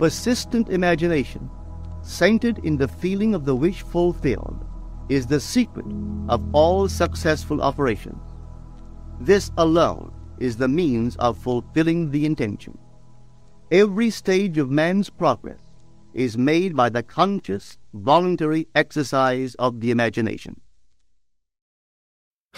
Persistent imagination, centered in the feeling of the wish fulfilled, is the secret of all successful operations. This alone is the means of fulfilling the intention. Every stage of man's progress is made by the conscious, voluntary exercise of the imagination.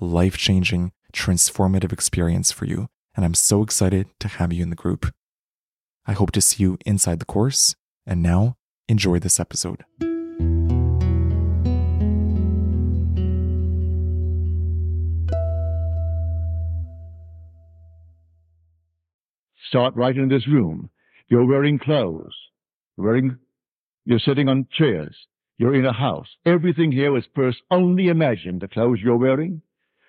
life changing, transformative experience for you. And I'm so excited to have you in the group. I hope to see you inside the course. And now, enjoy this episode. Start right in this room. You're wearing clothes. You're wearing, you're sitting on chairs. You're in a house. Everything here was first only imagined. The clothes you're wearing,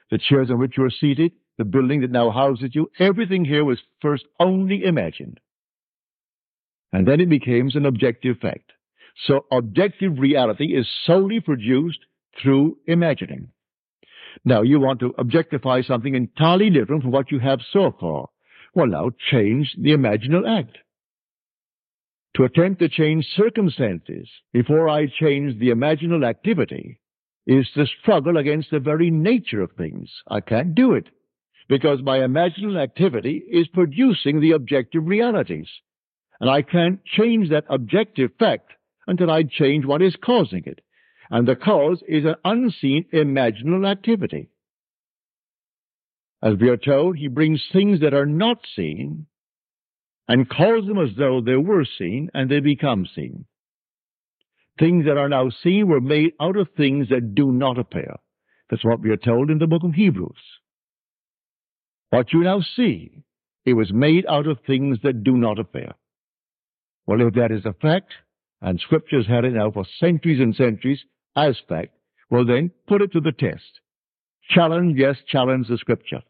the chairs on which you are seated, the building that now houses you, everything here was first only imagined. And then it becomes an objective fact. So objective reality is solely produced through imagining. Now you want to objectify something entirely different from what you have so far. Well now change the imaginal act. To attempt to change circumstances before I change the imaginal activity is the struggle against the very nature of things. I can't do it because my imaginal activity is producing the objective realities. And I can't change that objective fact until I change what is causing it. And the cause is an unseen imaginal activity. As we are told, he brings things that are not seen and calls them as though they were seen and they become seen. Things that are now seen were made out of things that do not appear. That's what we are told in the book of Hebrews. What you now see, it was made out of things that do not appear. Well, if that is a fact, and scriptures had it now for centuries and centuries as fact, well then put it to the test. Challenge, yes, challenge the scripture.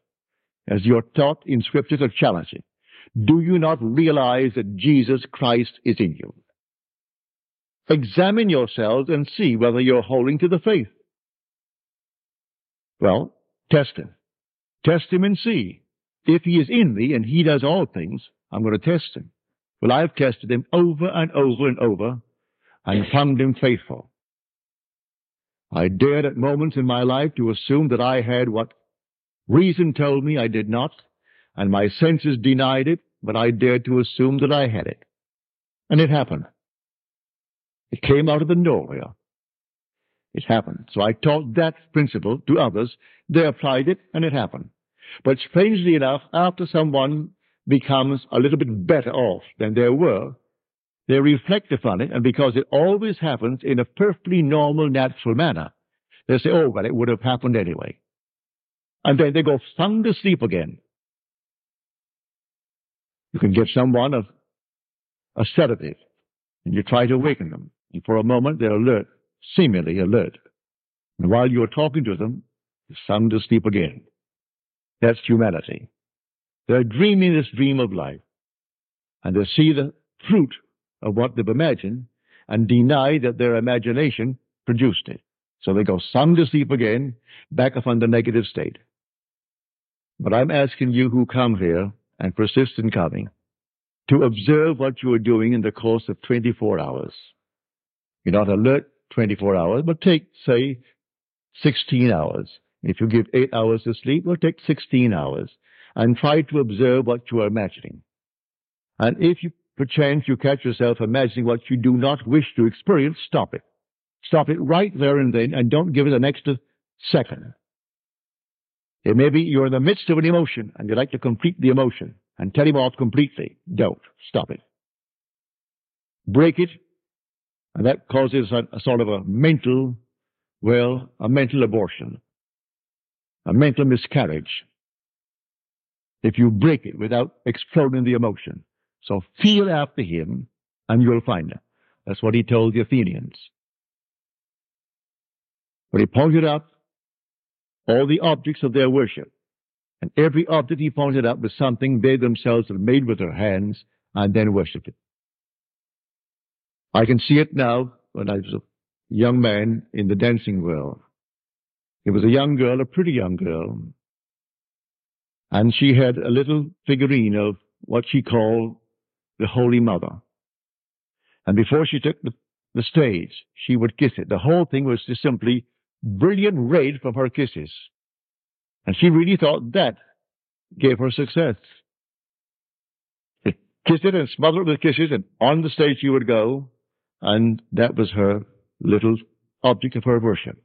As you're taught in scripture to challenge it. Do you not realize that Jesus Christ is in you? Examine yourselves and see whether you're holding to the faith. Well, test him. Test him and see. If he is in me and he does all things, I'm going to test him. Well, I've tested him over and over and over and found him faithful. I dared at moments in my life to assume that I had what reason told me I did not, and my senses denied it, but I dared to assume that I had it. And it happened. It came out of the nowhere. It happened. So I taught that principle to others. They applied it, and it happened. But strangely enough, after someone becomes a little bit better off than they were, they reflect upon it, and because it always happens in a perfectly normal, natural manner, they say, oh, well, it would have happened anyway. And then they go sound asleep again. You can give someone a, a sedative, and you try to awaken them. And for a moment, they're alert, seemingly alert. And while you're talking to them, they're sound asleep again. That's humanity. They're dreaming this dream of life. And they see the fruit of what they've imagined and deny that their imagination produced it. So they go sound asleep again, back upon the negative state. But I'm asking you who come here and persist in coming to observe what you are doing in the course of 24 hours. You're not alert 24 hours, but take, say, 16 hours. If you give 8 hours of sleep, well, take 16 hours and try to observe what you are imagining. And if you, perchance, you catch yourself imagining what you do not wish to experience, stop it. Stop it right there and then and don't give it an extra second. It may be you're in the midst of an emotion and you'd like to complete the emotion and tell him off completely. Don't. Stop it. Break it. And that causes a, a sort of a mental, well, a mental abortion, a mental miscarriage. If you break it without exploding the emotion. So feel after him and you'll find it. That's what he told the Athenians. But he pointed out all the objects of their worship. And every object he pointed out was something they themselves had made with their hands and then worshipped it. I can see it now when I was a young man in the dancing world. It was a young girl, a pretty young girl, and she had a little figurine of what she called the Holy Mother. And before she took the, the stage, she would kiss it. The whole thing was just simply brilliant red from her kisses. And she really thought that gave her success. She kissed it and smothered it with kisses, and on the stage she would go, and that was her little object of her worship.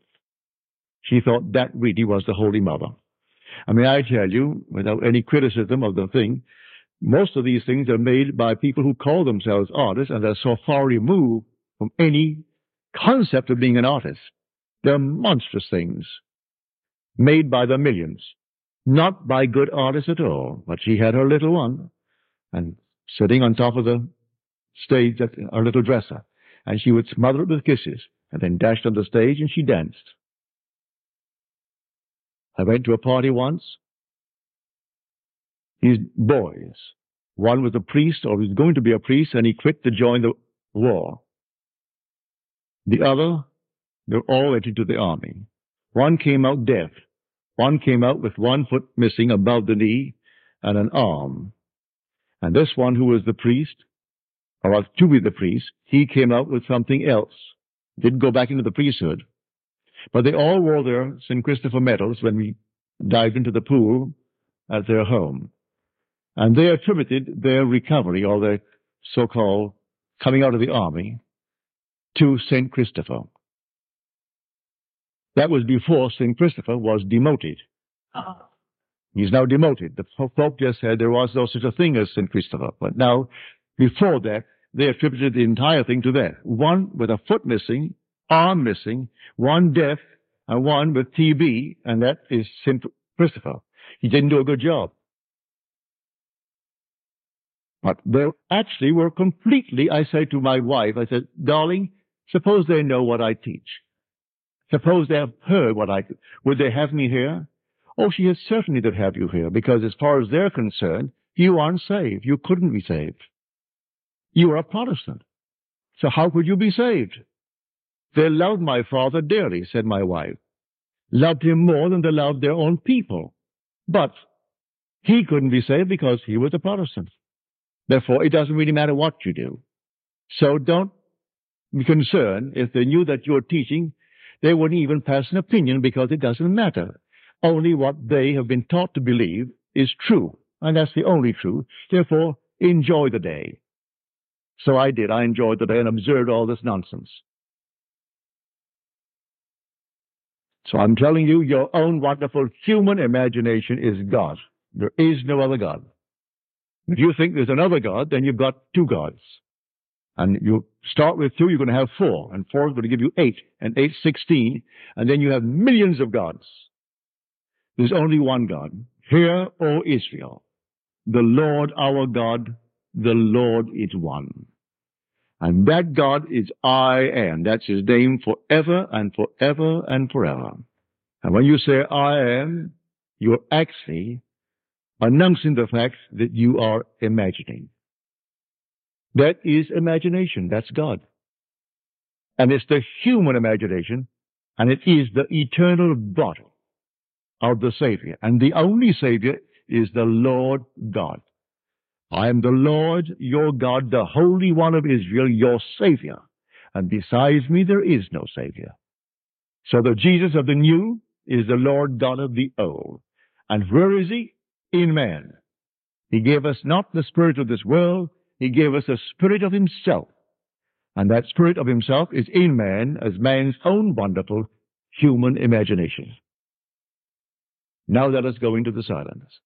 She thought that really was the Holy Mother. I mean, I tell you, without any criticism of the thing, most of these things are made by people who call themselves artists and are so far removed from any concept of being an artist. They're monstrous things made by the millions, not by good artists at all. But she had her little one and sitting on top of the stage at her little dresser, and she would smother it with kisses and then dashed on the stage and she danced. I went to a party once. These boys, one was a priest or was going to be a priest and he quit to join the war. The other they all went into the army. One came out deaf. One came out with one foot missing above the knee and an arm. And this one who was the priest, or was to be the priest, he came out with something else. Didn't go back into the priesthood. But they all wore their St. Christopher medals when we dived into the pool at their home. And they attributed their recovery, or their so-called coming out of the army, to St. Christopher. That was before St. Christopher was demoted. Uh-huh. He's now demoted. The Pope just said there was no such a thing as St. Christopher. But now, before that, they attributed the entire thing to that. One with a foot missing, arm missing, one deaf, and one with TB, and that is St. Christopher. He didn't do a good job. But they actually were completely, I said to my wife, I said, darling, suppose they know what I teach. Suppose they have heard what I, would they have me here? Oh, she is certainly to have you here, because as far as they're concerned, you aren't saved. You couldn't be saved. You are a Protestant. So how could you be saved? They loved my father dearly, said my wife. Loved him more than they loved their own people. But he couldn't be saved because he was a Protestant. Therefore, it doesn't really matter what you do. So don't be concerned if they knew that you're teaching they wouldn't even pass an opinion because it doesn't matter. Only what they have been taught to believe is true, and that's the only truth. Therefore, enjoy the day. So I did. I enjoyed the day and observed all this nonsense. So I'm telling you, your own wonderful human imagination is God. There is no other God. If you think there's another God, then you've got two gods. And you start with two, you're going to have four, and four is going to give you eight, and eight, sixteen, and then you have millions of gods. There's only one God. Hear, O Israel, the Lord our God, the Lord is one. And that God is I am. That's his name forever and forever and forever. And when you say I am, you're actually announcing the fact that you are imagining. That is imagination. That's God. And it's the human imagination And it is the eternal body of the Savior. And the only Savior is the Lord God. I am the Lord your God, the Holy One of Israel, your Savior. And besides me, there is no Savior. So the Jesus of the new is the Lord God of the old. And where is he? In man. He gave us not the spirit of this world, he gave us the spirit of himself. And that spirit of himself is in man as man's own wonderful human imagination. Now let us go into the silence.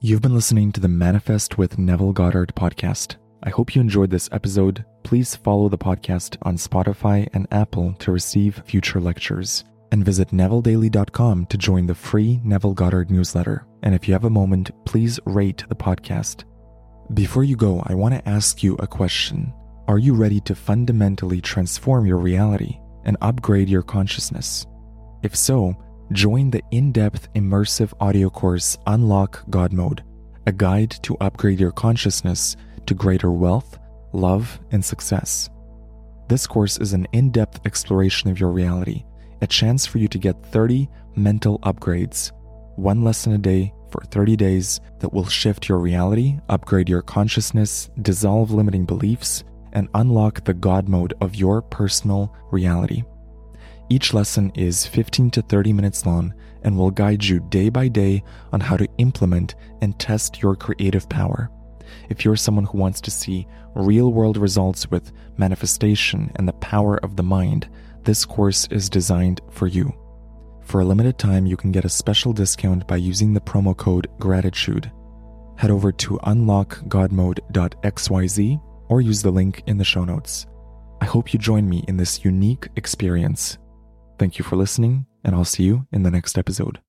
You've been listening to the Manifest with Neville Goddard podcast. I hope you enjoyed this episode. Please follow the podcast on Spotify and Apple to receive future lectures. And visit NevilleDaily.com to join the free Neville Goddard newsletter. And if you have a moment, please rate the podcast. Before you go, I want to ask you a question. Are you ready to fundamentally transform your reality and upgrade your consciousness? If so, join the in depth immersive audio course Unlock God Mode, a guide to upgrade your consciousness to greater wealth, love, and success. This course is an in depth exploration of your reality, a chance for you to get 30 mental upgrades, one lesson a day for 30 days that will shift your reality, upgrade your consciousness, dissolve limiting beliefs, and unlock the God mode of your personal reality. Each lesson is 15 to 30 minutes long and will guide you day by day on how to implement and test your creative power. If you're someone who wants to see real world results with manifestation and the power of the mind, this course is designed for you. For a limited time, you can get a special discount by using the promo code GRATITUDE. Head over to unlockgodmode.xyz or use the link in the show notes. I hope you join me in this unique experience. Thank you for listening, and I'll see you in the next episode.